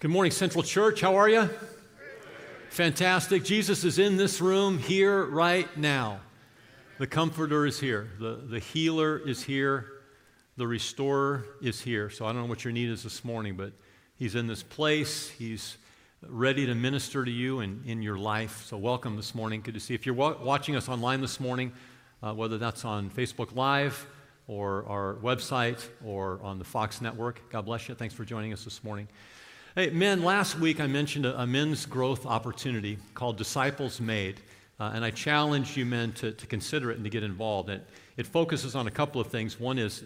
Good morning, Central Church. How are you? Fantastic. Jesus is in this room here right now. The Comforter is here, the, the Healer is here, the Restorer is here. So I don't know what your need is this morning, but He's in this place. He's ready to minister to you and in your life. So welcome this morning. Good to see. If you're wa- watching us online this morning, uh, whether that's on Facebook Live or our website or on the Fox Network, God bless you. Thanks for joining us this morning. Hey, men, last week I mentioned a, a men's growth opportunity called Disciples Made. Uh, and I challenge you men to, to consider it and to get involved. It, it focuses on a couple of things. One is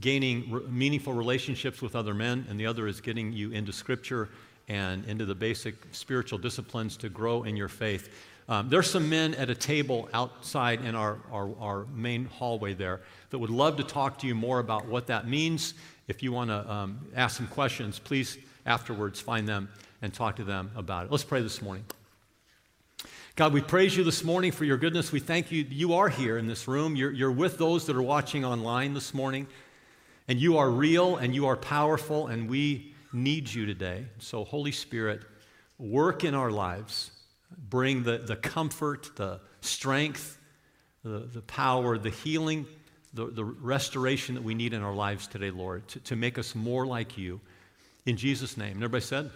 gaining re- meaningful relationships with other men, and the other is getting you into Scripture and into the basic spiritual disciplines to grow in your faith. Um, there's some men at a table outside in our, our, our, main hallway there that would love to talk to you more about what that means. If you want to um, ask some questions, please afterwards find them and talk to them about it. Let's pray this morning. God, we praise you this morning for your goodness. We thank you. You are here in this room. You're, you're with those that are watching online this morning. And you are real and you are powerful, and we need you today. So, Holy Spirit, work in our lives. Bring the, the comfort, the strength, the, the power, the healing, the, the restoration that we need in our lives today, Lord, to, to make us more like you. In Jesus' name. And everybody said?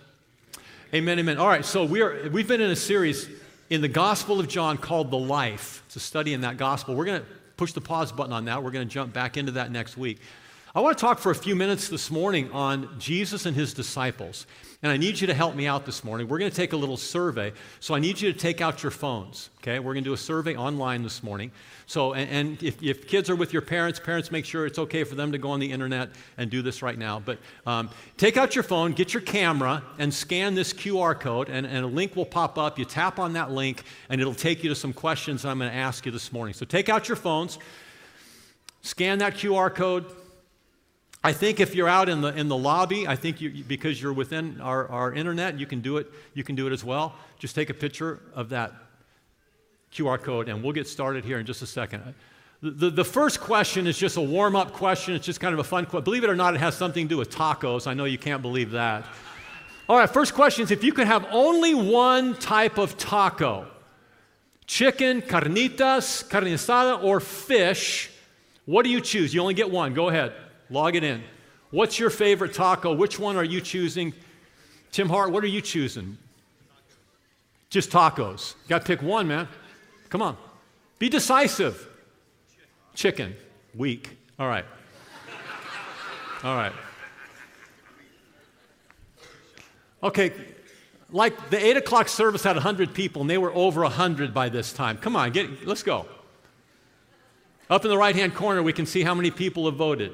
Amen, amen. All right, so we are, we've been in a series in the Gospel of John called The Life. It's a study in that gospel. We're going to push the pause button on that. We're going to jump back into that next week. I want to talk for a few minutes this morning on Jesus and his disciples. And I need you to help me out this morning. We're going to take a little survey. So I need you to take out your phones, okay? We're going to do a survey online this morning. So, and, and if, if, kids are with your parents, parents make sure it's okay for them to go on the internet and do this right now. But um, take out your phone, get your camera, and scan this QR code, and, and a link will pop up. You tap on that link, and it'll take you to some questions I'm going to ask you this morning. So take out your phones, scan that QR code I think if you're out in the, in the lobby, I think you, because you're within our, our internet, you can do it. You can do it as well. Just take a picture of that QR code, and we'll get started here in just a second. The, the, first question is just a warm up question. It's just kind of a fun question. Believe it or not, it has something to do with tacos. I know you can't believe that. All right, first question is if you could have only one type of taco chicken, carnitas, carne asada, or fish, what do you choose? You only get one. Go ahead. Log it in. What's your favorite taco? Which one are you choosing? Tim Hart, what are you choosing? Just tacos. Got to pick one, man. Come on. Be decisive. Chicken. Weak. All right. All right. Okay, like the 8 o'clock service had 100 people, and they were over 100 by this time. Come on, get, let's go. Up in the right hand corner, we can see how many people have voted.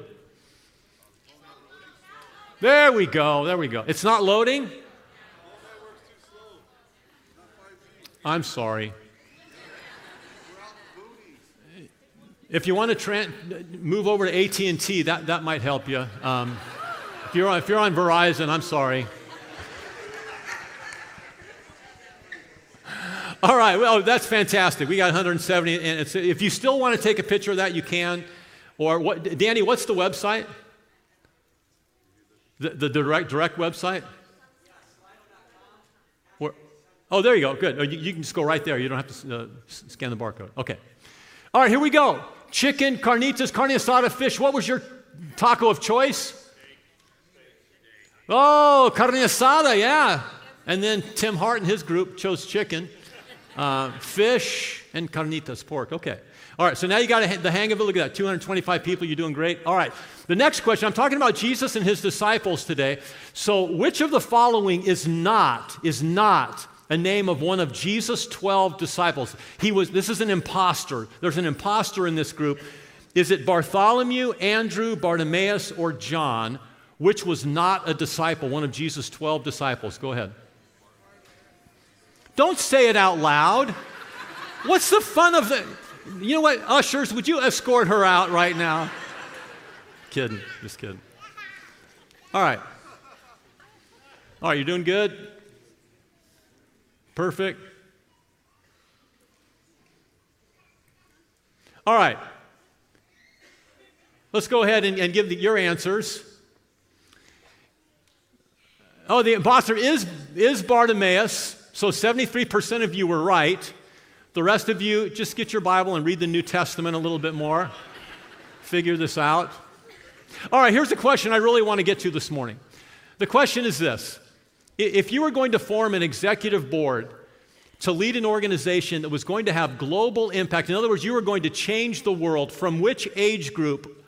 There we go. There we go. It's not loading? I'm sorry. If you want to tra- move over to AT&T, that, that might help you. Um, if, you're on, if you're on Verizon, I'm sorry. All right, well, that's fantastic. We got 170, and if you still want to take a picture of that, you can. Or what, Danny, what's the website? The, the direct, direct website? Where, oh, there you go. Good. Oh, you, you, can just go right there. You don't have to uh, scan the barcode. Okay. All right, here we go. Chicken, carnitas, carne asada, fish. What was your taco of choice? Oh, carne asada, yeah. And then Tim Hart and his group chose chicken, uh, fish, and carnitas, pork. Okay. All right, so now you got the hang of it. Look at that 225 people. You're doing great. All right, the next question I'm talking about Jesus and his disciples today. So, which of the following is not, is not a name of one of Jesus' 12 disciples? He was, this is an impostor. There's an impostor in this group. Is it Bartholomew, Andrew, Bartimaeus, or John? Which was not a disciple, one of Jesus' 12 disciples? Go ahead. Don't say it out loud. What's the fun of it? You know what, ushers, would you escort her out right now? kidding, just kidding. All right. All right, you're doing good? Perfect. All right. Let's go ahead and, and give the, your answers. Oh, the imposter is, is Bartimaeus. So 73% of you were right. The rest of you, just get your Bible and read the New Testament a little bit more. Figure this out. All right, here's the question I really want to get to this morning. The question is this If you were going to form an executive board to lead an organization that was going to have global impact, in other words, you were going to change the world, from which age group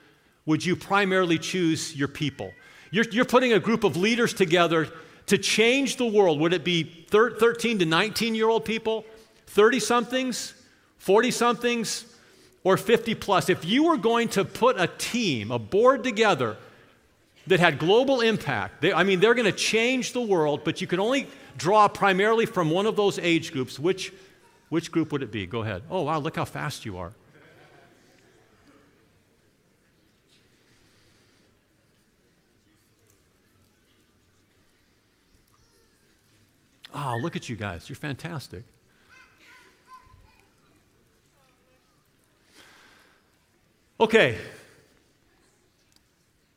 would you primarily choose your people? You're, you're putting a group of leaders together to change the world. Would it be thir- 13 to 19 year old people, 30 somethings, 40 somethings, or 50 plus? If you were going to put a team, a board together that had global impact, they, I mean, they're going to change the world, but you can only draw primarily from one of those age groups. Which, which group would it be? Go ahead. Oh, wow, look how fast you are. Oh, look at you guys. You're fantastic. Okay.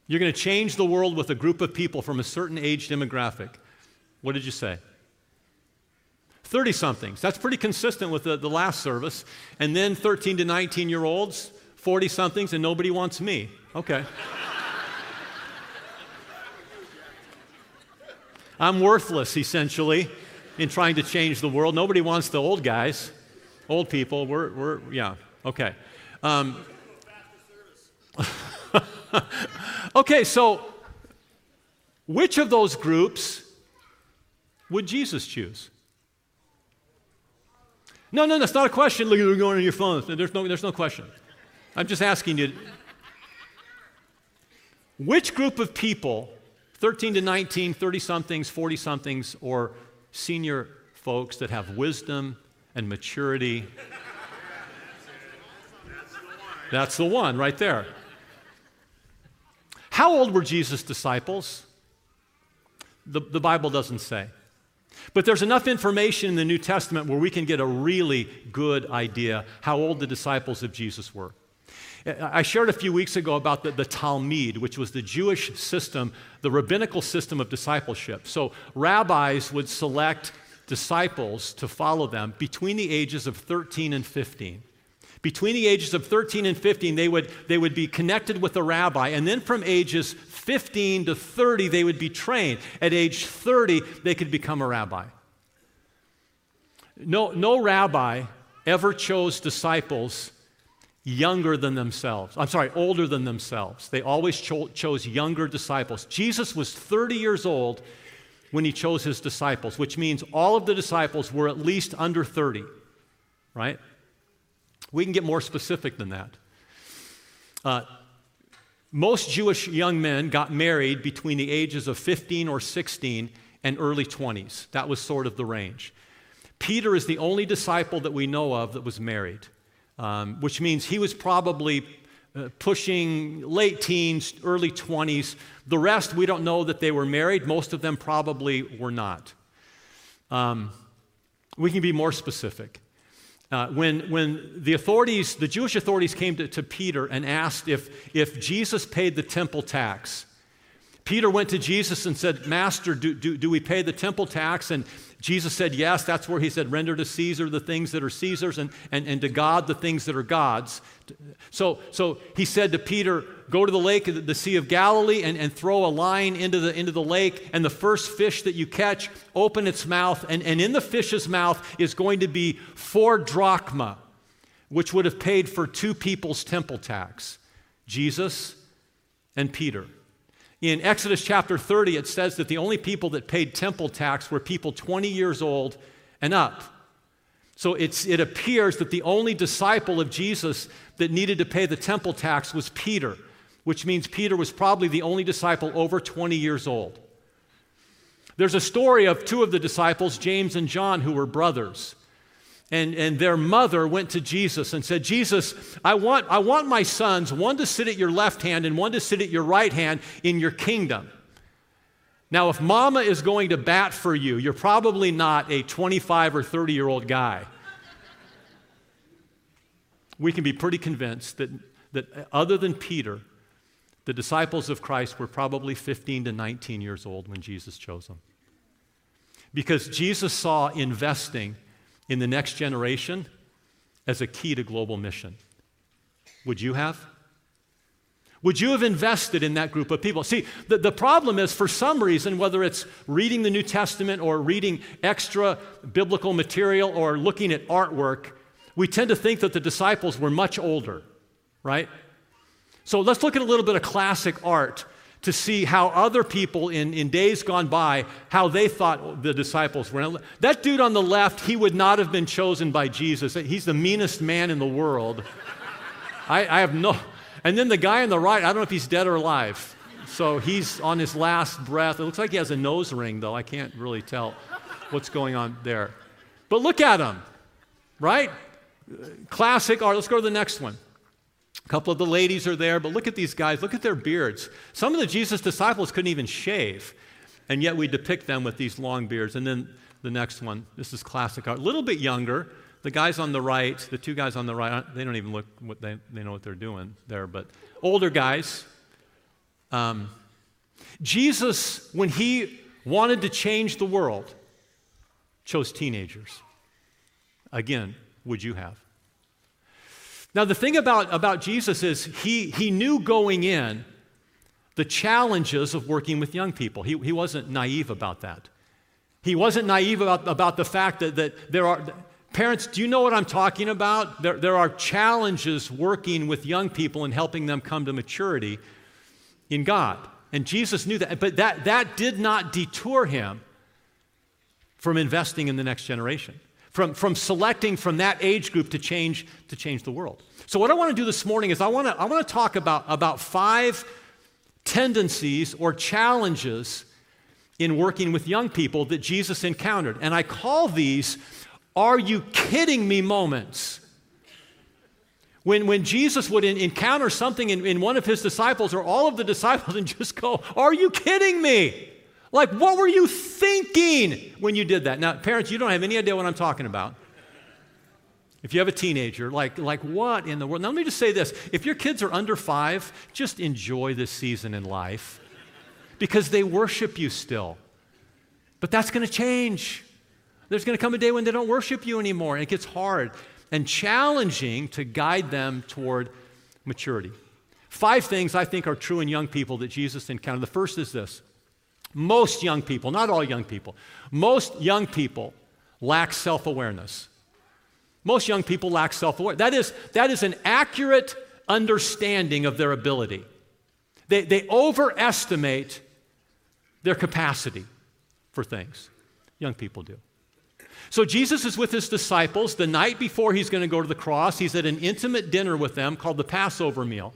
You're going to change the world with a group of people from a certain age demographic. What did you say? 30 somethings. That's pretty consistent with the, the last service. And then 13 to 19 year olds, 40 somethings, and nobody wants me. Okay. I'm worthless, essentially in trying to change the world. Nobody wants the old guys, old people. We're, we're yeah, okay. Um, okay, so which of those groups would Jesus choose? No, no, that's not a question. Look, you're going on your phone. There's no, there's no question. I'm just asking you. Which group of people, 13 to 19, 30 somethings, 40 somethings, or senior folks that have wisdom and maturity. That's the one right there. How old were Jesus' disciples? The, the Bible doesn't say. But there's enough information in the New Testament where we can get a really good idea how old the disciples of Jesus were. I shared a few weeks ago about the, the, Talmud, which was the Jewish system, the rabbinical system of discipleship. So rabbis would select disciples to follow them between the ages of 13 and 15. Between the ages of 13 and 15, they would, they would be connected with a rabbi, and then from ages 15 to 30, they would be trained. At age 30, they could become a rabbi. No, no rabbi ever chose disciples younger than themselves. I'm sorry, older than themselves. They always cho- chose younger disciples. Jesus was 30 years old when he chose his disciples, which means all of the disciples were at least under 30, right? We can get more specific than that. Uh, most Jewish young men got married between the ages of 15 or 16 and early 20s. That was sort of the range. Peter is the only disciple that we know of that was married um, which means he was probably uh, pushing late teens, early 20s. The rest, we don't know that they were married. Most of them probably were not. Um, we can be more specific. Uh, when, when the authorities, the Jewish authorities came to, to Peter and asked if, if Jesus paid the temple tax, Peter went to Jesus and said, Master, do, do, do we pay the temple tax? And Jesus said, Yes. That's where he said, Render to Caesar the things that are Caesar's and, and, and to God the things that are God's. So, so he said to Peter, Go to the lake, the Sea of Galilee, and, and throw a line into the, into the lake. And the first fish that you catch, open its mouth. And, and in the fish's mouth is going to be four drachma, which would have paid for two people's temple tax Jesus and Peter. In Exodus chapter 30, it says that the only people that paid temple tax were people 20 years old and up. So it appears that the only disciple of Jesus that needed to pay the temple tax was Peter, which means Peter was probably the only disciple over 20 years old. There's a story of two of the disciples, James and John, who were brothers. And, and their mother went to Jesus and said, Jesus, I want, I want my sons, one to sit at your left hand and one to sit at your right hand in your kingdom. Now, if mama is going to bat for you, you're probably not a 25 or 30 year old guy. We can be pretty convinced that, that other than Peter, The disciples of Christ were probably 15 to 19 years old when Jesus chose them. Because Jesus saw investing in the next generation as a key to global mission. Would you have? Would you have invested in that group of people? See, the, the problem is for some reason, whether it's reading the New Testament or reading extra biblical material or looking at artwork, we tend to think that the disciples were much older, right? So let's look at a little bit of classic art to see how other people in, in days gone by, how they thought the disciples were. That dude on the left, he would not have been chosen by Jesus. He's the meanest man in the world. I, I have no, and then the guy on the right, I don't know if he's dead or alive. So he's on his last breath. It looks like he has a nose ring, though. I can't really tell what's going on there. But look at him, right? Classic art. Let's go to the next one. A couple of the ladies are there, but look at these guys. Look at their beards. Some of the Jesus disciples couldn't even shave, and yet we depict them with these long beards. And then the next one. This is classic art. A little bit younger, the guys on the right, the two guys on the right, they don't even look what they, they know what they're doing there, but older guys. Um, Jesus, when he wanted to change the world, chose teenagers. Again, would you have? Now, the thing about, about Jesus is he, he knew going in the challenges of working with young people. He, he wasn't naive about that. He wasn't naive about, about the fact that, that there are, Parents, do you know what I'm talking about? There, there are challenges working with young people and helping them come to maturity in God. And Jesus knew that. But that, that did not detour him from investing in the next generation, from, from selecting from that age group to change, to change the world. So, what I want to do this morning is I want to, I want to talk about, about five tendencies or challenges in working with young people that Jesus encountered. And I call these are you kidding me moments. When, when Jesus would in, encounter something in, in one of his disciples or all of the disciples and just go, Are you kidding me? Like, what were you thinking when you did that? Now, parents, you don't have any idea what I'm talking about. If you have a teenager, like, like what in the world? Now, let me just say this if your kids are under five, just enjoy this season in life because they worship you still. But that's going to change. There's going to come a day when they don't worship you anymore, and it gets hard and challenging to guide them toward maturity. Five things I think are true in young people that Jesus encountered. The first is this most young people, not all young people, most young people lack self awareness. Most young people lack self awareness. That is, that is an accurate understanding of their ability. They, they overestimate their capacity for things. Young people do. So Jesus is with his disciples the night before he's going to go to the cross. He's at an intimate dinner with them called the Passover meal.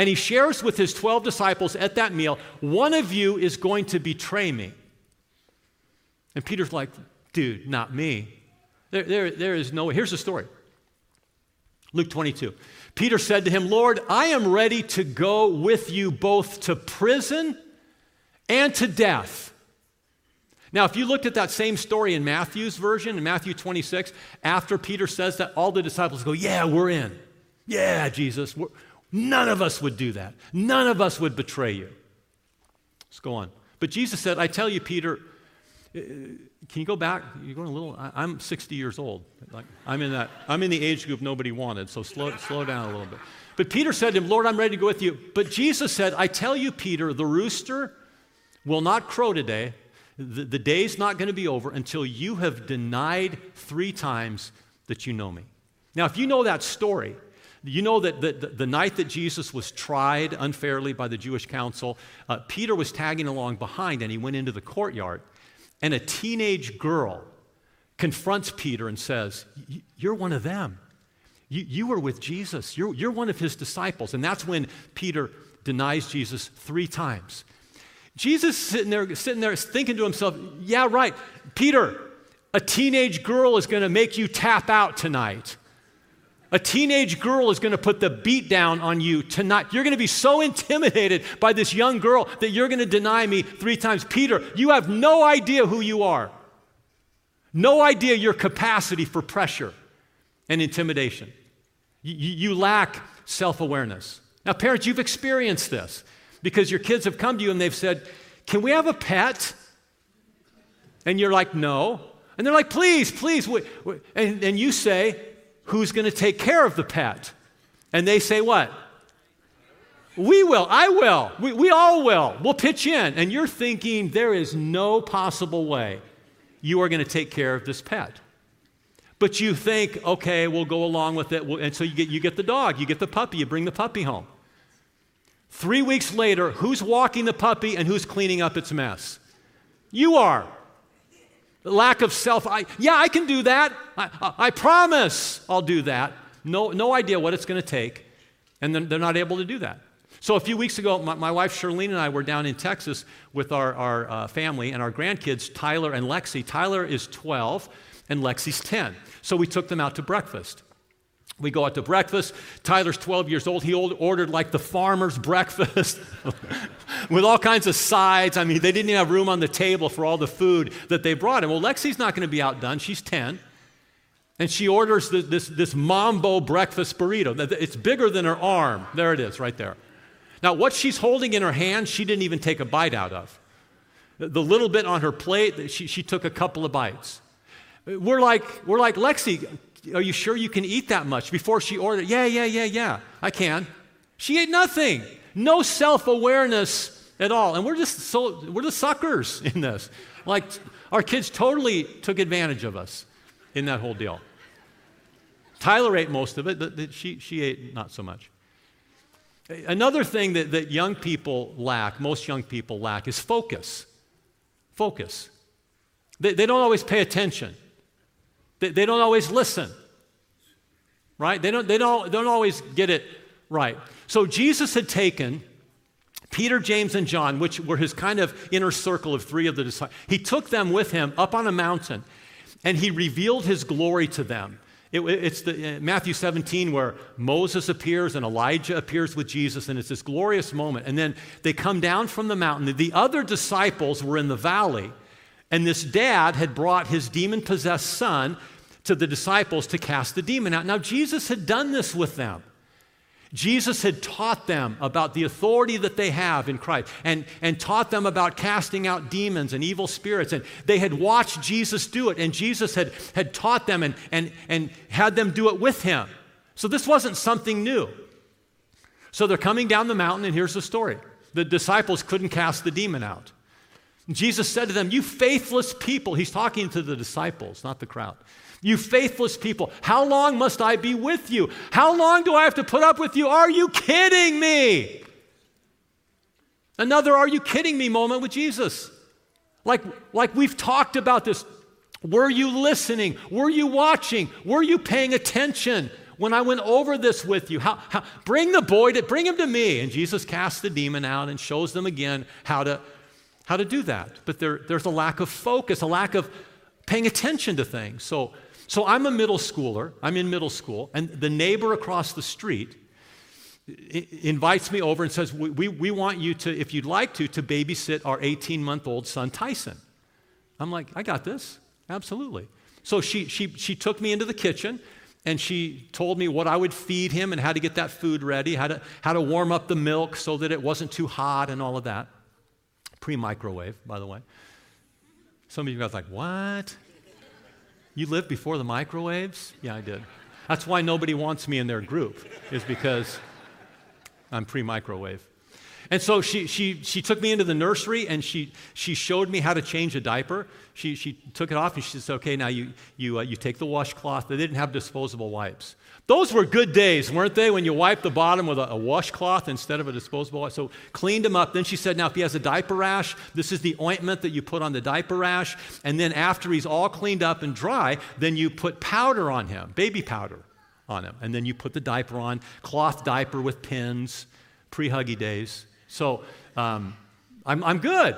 And he shares with his 12 disciples at that meal, one of you is going to betray me. And Peter's like, dude, not me. There, there, there is no way. Here's the story Luke 22. Peter said to him, Lord, I am ready to go with you both to prison and to death. Now, if you looked at that same story in Matthew's version, in Matthew 26, after Peter says that, all the disciples go, Yeah, we're in. Yeah, Jesus. None of us would do that. None of us would betray you. Let's go on. But Jesus said, I tell you, Peter, uh, can you go back? You're going a little. I'm 60 years old. Like I'm in that. I'm in the age group nobody wanted. So slow, slow down a little bit. But Peter said to him, Lord, I'm ready to go with you. But Jesus said, I tell you, Peter, the rooster will not crow today the, the day's not going to be over until you have denied three times that you know me. Now, if you know that story, you know that the, the, the night that Jesus was tried unfairly by the Jewish council, uh, Peter was tagging along behind and he went into the courtyard. And a teenage girl confronts Peter and says, You're one of them. You, you were with Jesus. You're, you're one of his disciples. And that's when Peter denies Jesus three times. Jesus sitting there, sitting there thinking to himself, yeah, right, Peter, a teenage girl is going to make you tap out tonight. A teenage girl is going to put the beat down on you tonight. You're going to be so intimidated by this young girl that you're going to deny me three times. Peter, you have no idea who you are, no idea your capacity for pressure and intimidation. You, you lack self awareness. Now, parents, you've experienced this because your kids have come to you and they've said, Can we have a pet? And you're like, No. And they're like, Please, please. And, and you say, Who's going to take care of the pet? And they say, What? We will. I will. We, we all will. We'll pitch in. And you're thinking there is no possible way you are going to take care of this pet. But you think, okay, we'll go along with it. And so you get, you get the dog, you get the puppy, you bring the puppy home. Three weeks later, who's walking the puppy and who's cleaning up its mess? You are. The lack of self, I, yeah, I can do that. I, I, promise I'll do that. No, no idea what it's going to take. And then they're not able to do that. So a few weeks ago, my, my, wife Charlene and I were down in Texas with our, our uh, family and our grandkids, Tyler and Lexi. Tyler is 12 and Lexi's 10. So we took them out to breakfast. We go out to breakfast. Tyler's 12 years old. He ordered like the farmer's breakfast with all kinds of sides. I mean, they didn't even have room on the table for all the food that they brought him. Well, Lexi's not going to be outdone. She's 10. And she orders this, this, this mambo breakfast burrito. It's bigger than her arm. There it is, right there. Now, what she's holding in her hand, she didn't even take a bite out of. The little bit on her plate, she, she took a couple of bites. We're like, we're like, Lexi, are you sure you can eat that much? Before she ordered, yeah, yeah, yeah, yeah, I can. She ate nothing. No self awareness at all. And we're just so, we're the suckers in this. Like, our kids totally took advantage of us in that whole deal. Tyler ate most of it, but she, she ate not so much. Another thing that, that young people lack, most young people lack, is focus. Focus. They, they don't always pay attention, they, they don't always listen, right? They don't, they don't, don't always get it right. So Jesus had taken Peter, James, and John, which were his kind of inner circle of three of the disciples, he took them with him up on a mountain and he revealed his glory to them. It, it's the, uh, Matthew 17 where Moses appears and Elijah appears with Jesus, and it's this glorious moment. And then they come down from the mountain. The other disciples were in the valley, and this dad had brought his demon possessed son to the disciples to cast the demon out. Now, Jesus had done this with them. Jesus had taught them about the authority that they have in Christ and, and taught them about casting out demons and evil spirits. And they had watched Jesus do it, and Jesus had, had taught them and, and, and had them do it with him. So this wasn't something new. So they're coming down the mountain, and here's the story the disciples couldn't cast the demon out. Jesus said to them, You faithless people, he's talking to the disciples, not the crowd. You faithless people, how long must I be with you? How long do I have to put up with you? Are you kidding me? Another are you kidding me moment with Jesus. Like, like we've talked about this. Were you listening? Were you watching? Were you paying attention when I went over this with you? How, how, bring the boy to bring him to me. And Jesus casts the demon out and shows them again how to, how to do that. But there, there's a lack of focus, a lack of paying attention to things. So so I'm a middle schooler, I'm in middle school, and the neighbor across the street invites me over and says, we, we, we want you to, if you'd like to, to babysit our 18 month old son, Tyson. I'm like, I got this, absolutely. So she, she, she took me into the kitchen and she told me what I would feed him and how to get that food ready, how to, how to warm up the milk so that it wasn't too hot and all of that. Pre microwave, by the way. Some of you guys are like, what? You lived before the microwaves? Yeah, I did. That's why nobody wants me in their group, is because I'm pre microwave. And so she, she, she took me into the nursery and she, she showed me how to change a diaper. She, she took it off and she said, okay, now you, you, uh, you take the washcloth. They didn't have disposable wipes. Those were good days, weren't they, when you wiped the bottom with a, a washcloth instead of a disposable? So cleaned him up. Then she said, now if he has a diaper rash, this is the ointment that you put on the diaper rash. And then after he's all cleaned up and dry, then you put powder on him, baby powder on him. And then you put the diaper on, cloth diaper with pins, pre huggy days. So um, I'm, I'm good.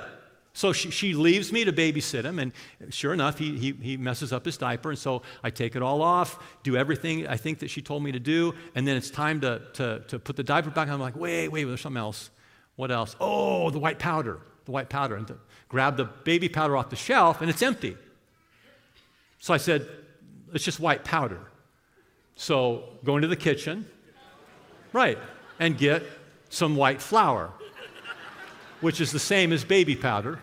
So she, she, leaves me to babysit him, and sure enough, he, he, he, messes up his diaper. And so I take it all off, do everything I think that she told me to do, and then it's time to, to, to put the diaper back on. I'm like, wait, wait, there's something else. What else? Oh, the white powder, the white powder. And grab the baby powder off the shelf, and it's empty. So I said, it's just white powder. So go into the kitchen. Right. and get some white flour, which is the same as baby powder.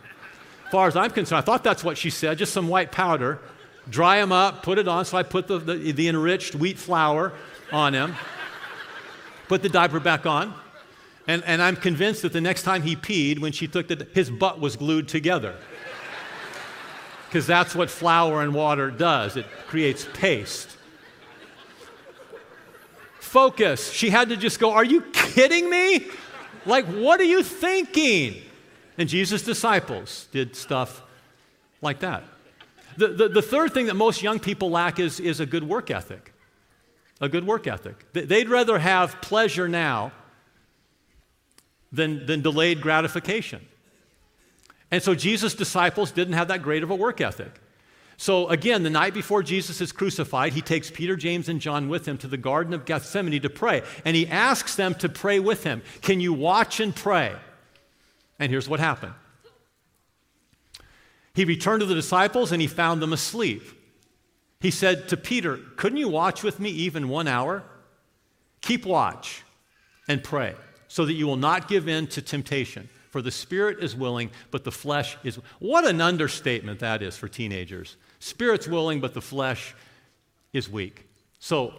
As far as I'm concerned, I thought that's what she said, just some white powder. Dry them up, put it on. So I put the, the, the enriched wheat flour on him, put the diaper back on. And, and I'm convinced that the next time he peed, when she took the, his butt was glued together. Because that's what flour and water does it creates paste. Focus. She had to just go, Are you kidding me? Like, what are you thinking? And Jesus' disciples did stuff like that. The, the, the, third thing that most young people lack is, is a good work ethic. A good work ethic. They'd rather have pleasure now than, than delayed gratification. And so Jesus' disciples didn't have that great of a work ethic. So again, the night before Jesus is crucified, he takes Peter, James, and John with him to the Garden of Gethsemane to pray. And he asks them to pray with him. Can you watch and pray? And here's what happened He returned to the disciples and he found them asleep. He said to Peter, Couldn't you watch with me even one hour? Keep watch and pray so that you will not give in to temptation. For the spirit is willing, but the flesh is. What an understatement that is for teenagers. Spirit's willing, but the flesh is weak. So,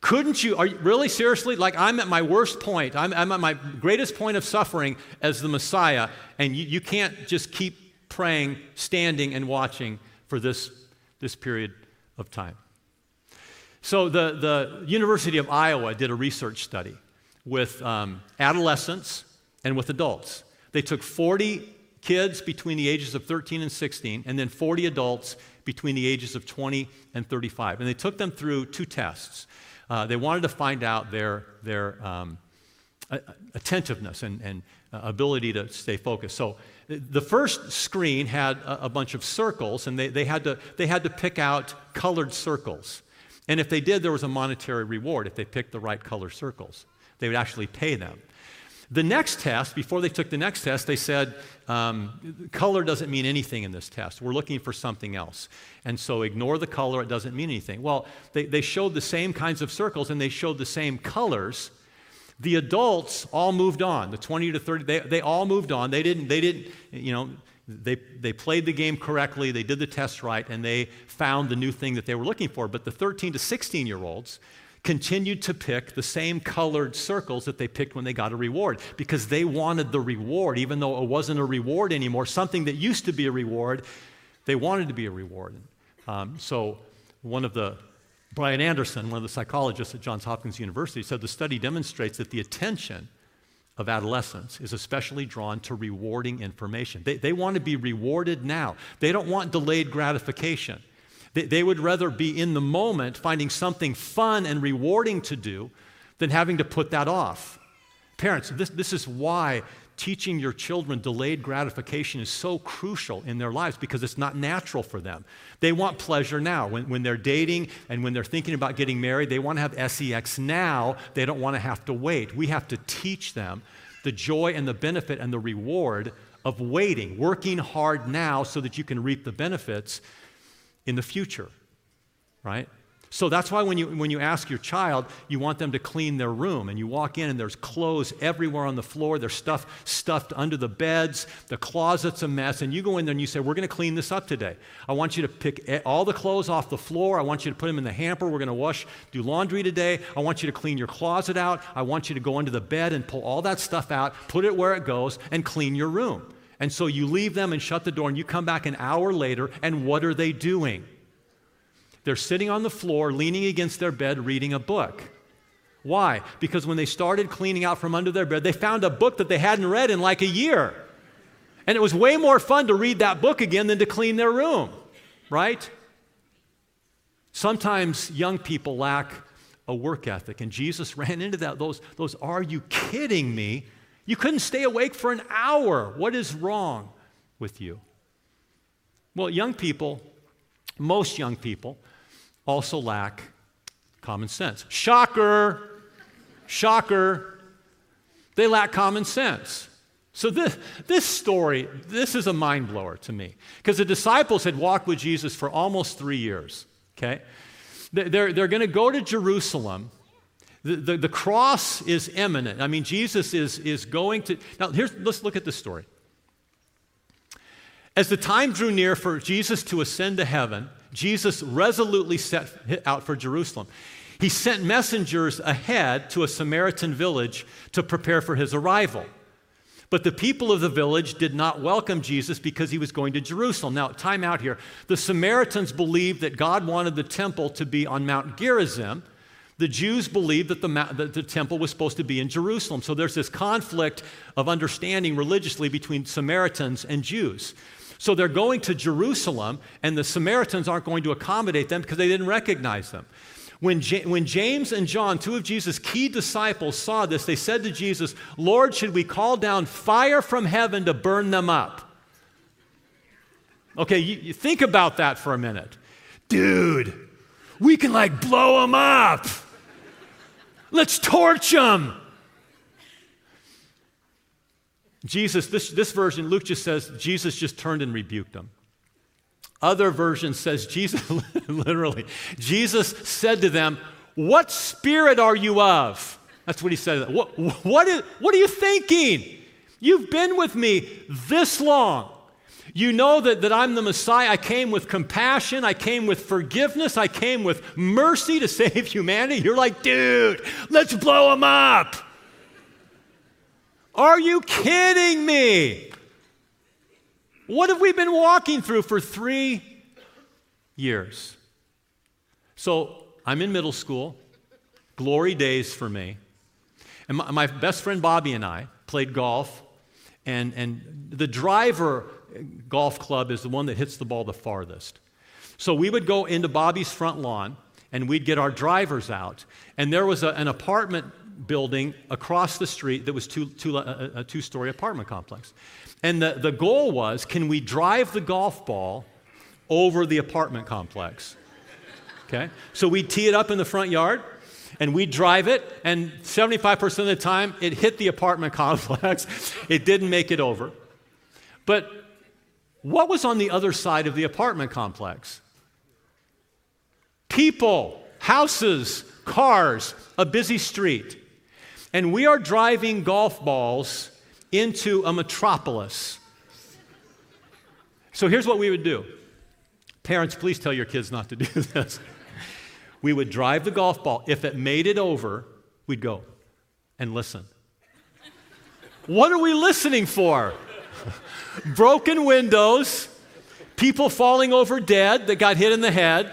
couldn't you, are you really seriously? Like, I'm at my worst point. I'm, I'm at my greatest point of suffering as the Messiah, and you, you can't just keep praying, standing, and watching for this, this period of time. So, the, the University of Iowa did a research study with um, adolescents and with adults. They took 40 kids between the ages of 13 and 16, and then 40 adults between the ages of 20 and 35. And they took them through two tests. Uh, they wanted to find out their, their um, attentiveness and, and uh, ability to stay focused. So the first screen had a, bunch of circles, and they, they, had to, they had to pick out colored circles. And if they did, there was a monetary reward if they picked the right color circles. They would actually pay them. The next test, before they took the next test, they said, um, color doesn't mean anything in this test. We're looking for something else. And so ignore the color, it doesn't mean anything. Well, they, they showed the same kinds of circles and they showed the same colors. The adults all moved on. The 20 to 30, they, they all moved on. They didn't, they didn't, you know, they, they played the game correctly, they did the test right, and they found the new thing that they were looking for. But the 13 to 16 year olds, continued to pick the same colored circles that they picked when they got a reward because they wanted the reward, even though it wasn't a reward anymore, something that used to be a reward, they wanted to be a reward. Um, so, one of the Brian Anderson, one of the psychologists at Johns Hopkins University, said the study demonstrates that the attention of adolescents is especially drawn to rewarding information. They, they want to be rewarded now, they don't want delayed gratification. They, would rather be in the moment finding something fun and rewarding to do than having to put that off. Parents, this, this is why teaching your children delayed gratification is so crucial in their lives because it's not natural for them. They want pleasure now. When, when they're dating and when they're thinking about getting married, they want to have sex now. They don't want to have to wait. We have to teach them the joy and the benefit and the reward of waiting, working hard now so that you can reap the benefits in the future, right? So that's why when you, when you ask your child, you want them to clean their room, and you walk in and there's clothes everywhere on the floor, there's stuff stuffed under the beds, the closet's a mess, and you go in there and you say, We're going to clean this up today. I want you to pick all the clothes off the floor. I want you to put them in the hamper. We're going to wash, do laundry today. I want you to clean your closet out. I want you to go under the bed and pull all that stuff out, put it where it goes, and clean your room. And so you leave them and shut the door, and you come back an hour later, and what are they doing? They're sitting on the floor, leaning against their bed, reading a book. Why? Because when they started cleaning out from under their bed, they found a book that they hadn't read in like a year. And it was way more fun to read that book again than to clean their room, right? Sometimes young people lack a work ethic, and Jesus ran into that. Those, those are you kidding me? You couldn't stay awake for an hour. What is wrong with you? Well, young people, most young people, also lack common sense. Shocker! Shocker! They lack common sense. So, this, this story, this is a mind blower to me. Because the disciples had walked with Jesus for almost three years, okay? They're, they're going to go to Jerusalem The, the, cross is imminent. I mean, Jesus is, is going to. Now, here's, let's look at the story. As the time drew near for Jesus to ascend to heaven, Jesus resolutely set out for Jerusalem. He sent messengers ahead to a Samaritan village to prepare for his arrival. But the people of the village did not welcome Jesus because he was going to Jerusalem. Now, time out here. The Samaritans believed that God wanted the temple to be on Mount Gerizim. The Jews believed that the, that the temple was supposed to be in Jerusalem. So there's this conflict of understanding religiously between Samaritans and Jews. So they're going to Jerusalem, and the Samaritans aren't going to accommodate them because they didn't recognize them. When, J- when James and John, two of Jesus' key disciples, saw this, they said to Jesus, Lord, should we call down fire from heaven to burn them up? Okay, you, you think about that for a minute. Dude, we can like blow them up. Let's torch them. Jesus, this, this version, Luke just says, Jesus just turned and rebuked them. Other version says Jesus, literally, Jesus said to them, What spirit are you of? That's what he said. What, what, is, what are you thinking? You've been with me this long. You know that, that I'm the Messiah. I came with compassion. I came with forgiveness. I came with mercy to save humanity. You're like, dude, let's blow them up. Are you kidding me? What have we been walking through for three years? So I'm in middle school, glory days for me. And my, my best friend Bobby and I played golf, and, and the driver golf club is the one that hits the ball the farthest. So we would go into Bobby's front lawn and we'd get our drivers out. And there was a, an apartment building across the street that was two, two, uh, uh, a, a two story apartment complex. And the, the goal was can we drive the golf ball over the apartment complex? Okay? So we'd tee it up in the front yard and we'd drive it, and 75% of the time it hit the apartment complex. it didn't make it over. But what was on the other side of the apartment complex? People, houses, cars, a busy street. And we are driving golf balls into a metropolis. So here's what we would do. Parents, please tell your kids not to do this. We would drive the golf ball. If it made it over, we'd go and listen. What are we listening for? Broken windows, people falling over dead that got hit in the head,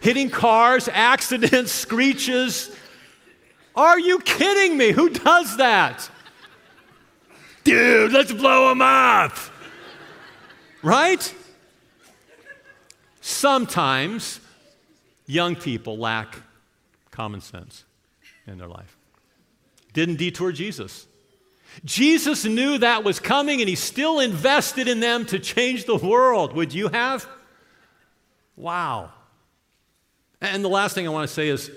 hitting cars, accidents, screeches. Are you kidding me? Who does that? dude, let's blow them up. right? Sometimes young people lack common sense in their life. Didn't detour Jesus. Jesus knew that was coming and he still invested in them to change the world. Would you have? Wow. And the last thing I want to say is,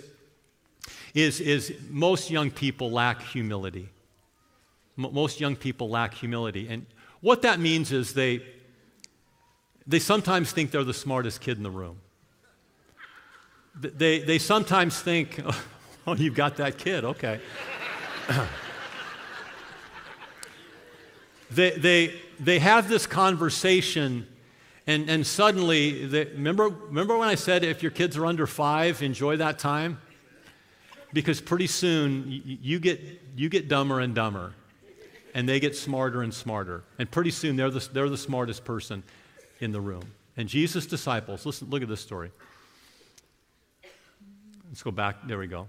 is, is most young people lack humility most young people lack humility. And what that means is they, they sometimes think they're the smartest kid in the room. They, they sometimes think, oh, you've got that kid, okay. they, they, they have this conversation, and, and suddenly, they, remember, remember when I said if your kids are under five, enjoy that time? Because pretty soon you, you get, you get dumber and dumber and they get smarter and smarter. And pretty soon they're the, they're the smartest person in the room. And Jesus' disciples, listen, look at this story. Let's go back. There we go.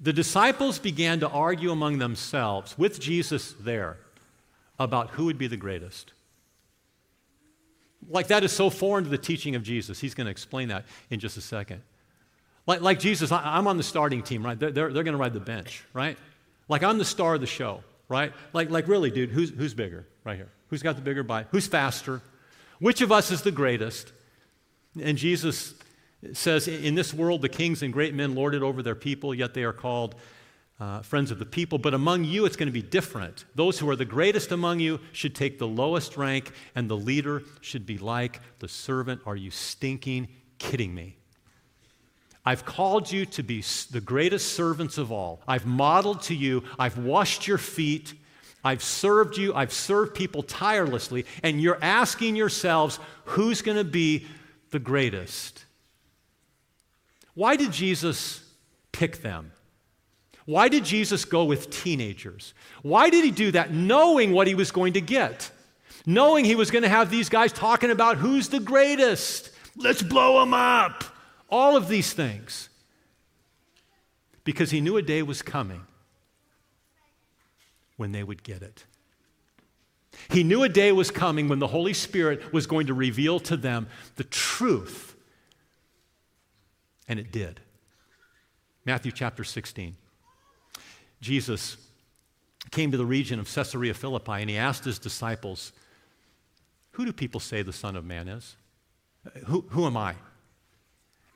The disciples began to argue among themselves with Jesus there about who would be the greatest. Like that is so foreign to the teaching of Jesus. He's going to explain that in just a second. Like, like Jesus, I, am on the starting team, right? They're, they're, they're going to ride the bench, right? Like I'm the star of the show right? Like, like really, dude, who's, who's bigger right here? Who's got the bigger bike? Who's faster? Which of us is the greatest? And Jesus says, In this world, the kings and great men lord it over their people, yet they are called uh, friends of the people. But among you, it's going to be different. Those who are the greatest among you should take the lowest rank, and the leader should be like the servant. Are you stinking kidding me? I've called you to be the greatest servants of all. I've modeled to you, I've washed your feet, I've served you, I've served people tirelessly, and you're asking yourselves, who's going to be the greatest? Why did Jesus pick them? Why did Jesus go with teenagers? Why did he do that knowing what he was going to get? Knowing he was going to have these guys talking about who's the greatest? Let's blow them up. All of these things. Because he knew a day was coming when they would get it. He knew a day was coming when the Holy Spirit was going to reveal to them the truth. And it did. Matthew chapter 16. Jesus came to the region of Caesarea Philippi and he asked his disciples, Who do people say the Son of Man is? Who, who am I?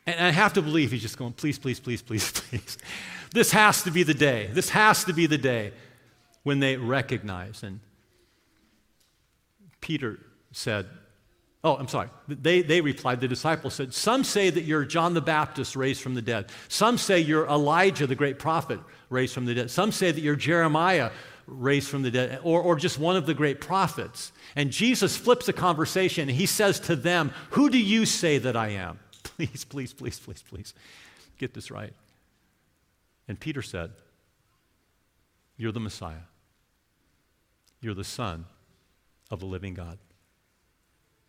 And I have to believe he's just going, Please, please, please, please, please. This has to be the day. This has to be the day when they recognize. And Peter said, Oh, I'm sorry. They, they replied, the disciples said, Some say that you're John the Baptist raised from the dead. Some say you're Elijah, the great prophet, raised from the dead. Some say that you're Jeremiah, raised from the dead, or, or just one of the great prophets. And Jesus flips the conversation and he says to them, Who do you say that I am? Please, please, please, please, please, get this right. And Peter said, You're the Messiah. You're the Son of the living God.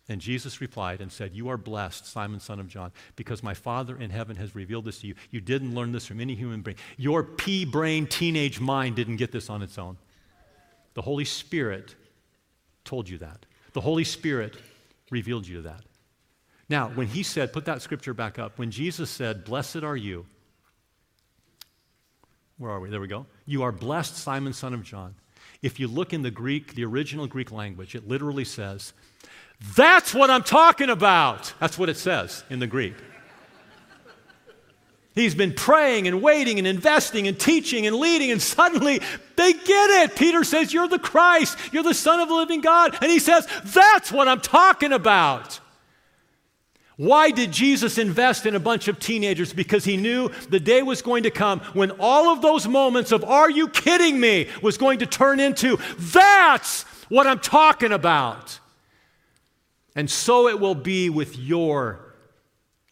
And Jesus replied and said, You are blessed, Simon, son of John, because my Father in heaven has revealed this to you. You didn't learn this from any human brain. Your pea brain teenage mind didn't get this on its own. The Holy Spirit told you that. The Holy Spirit revealed you that. Now, when he said, put that scripture back up, when Jesus said, Blessed are you, where are we? There we go. You are blessed, Simon, son of John. If you look in the Greek, the original Greek language, it literally says, that's what I'm talking about. That's what it says in the Greek. He's been praying and waiting and investing and teaching and leading, and suddenly they get it. Peter says, You're the Christ, you're the Son of the living God. And he says, That's what I'm talking about. Why did Jesus invest in a bunch of teenagers? Because he knew the day was going to come when all of those moments of, Are you kidding me? was going to turn into, That's what I'm talking about. And so it will be with your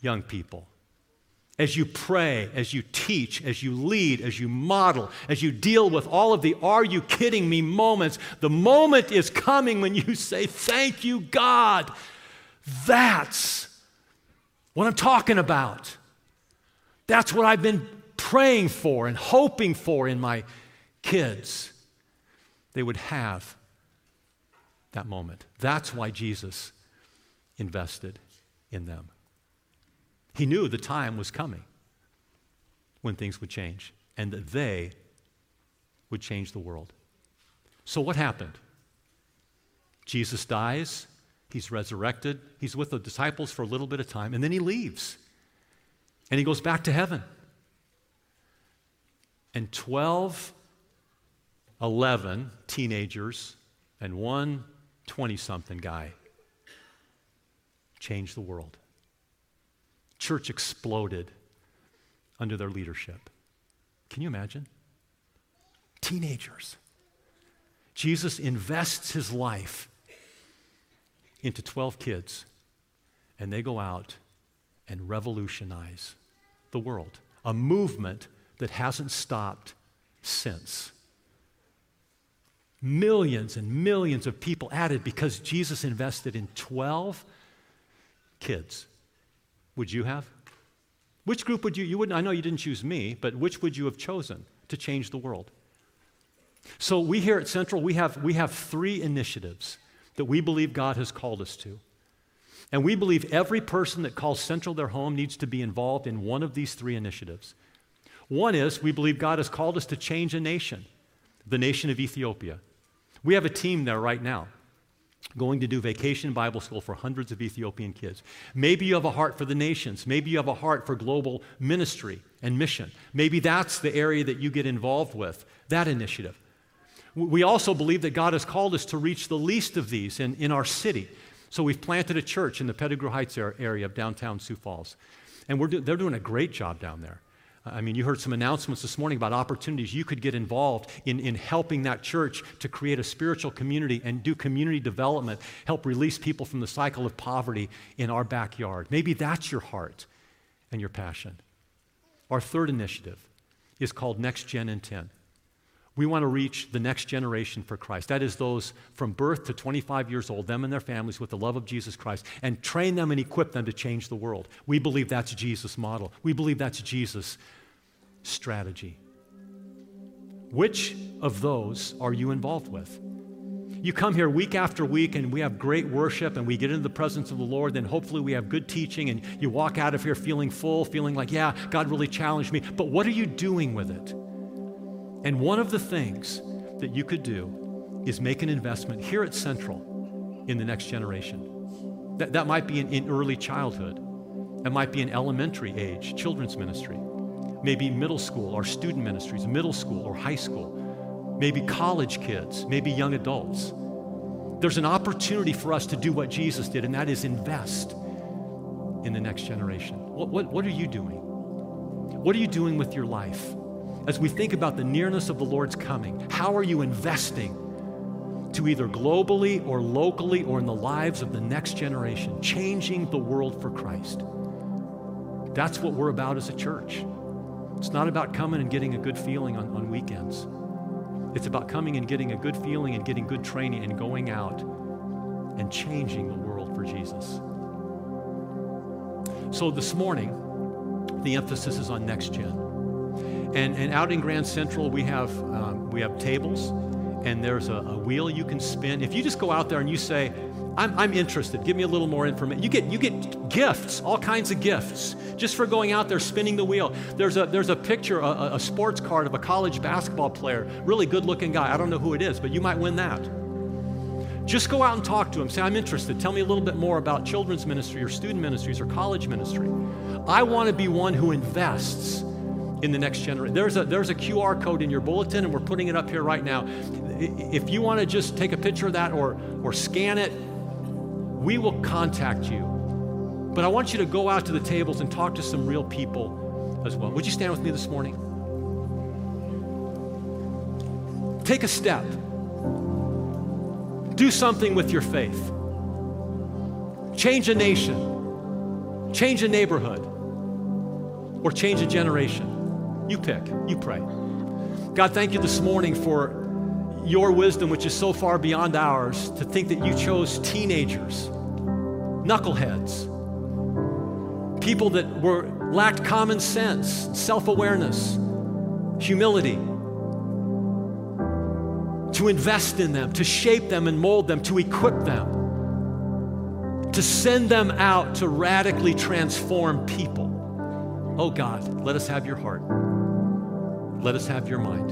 young people. As you pray, as you teach, as you lead, as you model, as you deal with all of the are you kidding me moments, the moment is coming when you say, Thank you, God. That's what I'm talking about. That's what I've been praying for and hoping for in my kids. They would have that moment. That's why Jesus invested in them. He knew the time was coming when things would change and that they would change the world. So, what happened? Jesus dies, he's resurrected, he's with the disciples for a little bit of time, and then he leaves. And he goes back to heaven. And 12, 11 teenagers, and one 20 something guy changed the world. Church exploded under their leadership. Can you imagine? Teenagers. Jesus invests his life into 12 kids, and they go out and revolutionize the world. A movement that hasn't stopped since. Millions and millions of people added because Jesus invested in 12 kids would you have? Which group would you, you wouldn't, I know you didn't choose me, but which would you have chosen to change the world? So we here at Central, we have, we have three initiatives that we believe God has called us to. And we believe every person that calls Central their home needs to be involved in one of these three initiatives. One is we believe God has called us to change a nation, the nation of Ethiopia. We have a team there right now going to do vacation Bible school for hundreds of Ethiopian kids. Maybe you have a heart for the nations. Maybe you have a heart for global ministry and mission. Maybe that's the area that you get involved with, that initiative. We also believe that God has called us to reach the least of these in, in our city. So we've planted a church in the Pettigrew Heights area of downtown Sioux Falls. And we're do- they're doing a great job down there. I mean, you heard some announcements this morning about opportunities you could get involved in, in helping that church to create a spiritual community and do community development, help release people from the cycle of poverty in our backyard. Maybe that's your heart and your passion. Our third initiative is called Next Gen in 10. We want to reach the next generation for Christ. That is, those from birth to 25 years old, them and their families, with the love of Jesus Christ, and train them and equip them to change the world. We believe that's Jesus' model. We believe that's Jesus' strategy. Which of those are you involved with? You come here week after week and we have great worship and we get into the presence of the Lord, then hopefully we have good teaching and you walk out of here feeling full, feeling like, yeah, God really challenged me. But what are you doing with it? And one of the things that you could do is make an investment here at Central in the next generation. That, that might be in, in early childhood, it might be in elementary age, children's ministry, maybe middle school or student ministries, middle school or high school, maybe college kids, maybe young adults. There's an opportunity for us to do what Jesus did, and that is invest in the next generation. What, what, what are you doing? What are you doing with your life? As we think about the nearness of the Lord's coming, how are you investing to either globally or locally or in the lives of the next generation, changing the world for Christ? That's what we're about as a church. It's not about coming and getting a good feeling on, on weekends. It's about coming and getting a good feeling and getting good training and going out and changing the world for Jesus. So this morning, the emphasis is on next gen. And, and out in Grand Central, we have, um, we have tables, and there's a, a, wheel you can spin. If you just go out there and you say, I'm, I'm interested, give me a little more information, you get, you get gifts, all kinds of gifts, just for going out there spinning the wheel. There's a, there's a picture, a, a sports card of a college basketball player, really good looking guy. I don't know who it is, but you might win that. Just go out and talk to him. Say, I'm interested. Tell me a little bit more about children's ministry or student ministries or college ministry. I want to be one who invests in the next generation. There's a, there's a QR code in your bulletin, and we're putting it up here right now. If you want to just take a picture of that or, or scan it, we will contact you. But I want you to go out to the tables and talk to some real people as well. Would you stand with me this morning? Take a step. Do something with your faith. Change a nation, change a neighborhood, or change a generation. You pick, you pray. God, thank you this morning for your wisdom, which is so far beyond ours, to think that you chose teenagers, knuckleheads, people that were lacked common sense, self-awareness, humility, to invest in them, to shape them and mold them, to equip them, to send them out to radically transform people. Oh God, let us have your heart. Let us have your mind.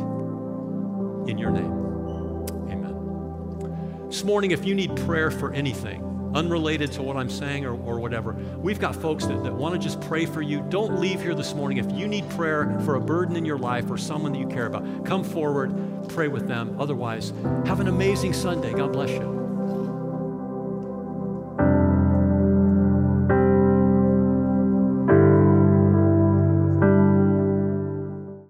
In your name. Amen. This morning, if you need prayer for anything, unrelated to what I'm saying or, or whatever, we've got folks that, that want to just pray for you. Don't leave here this morning. If you need prayer for a burden in your life or someone that you care about, come forward, pray with them. Otherwise, have an amazing Sunday. God bless you.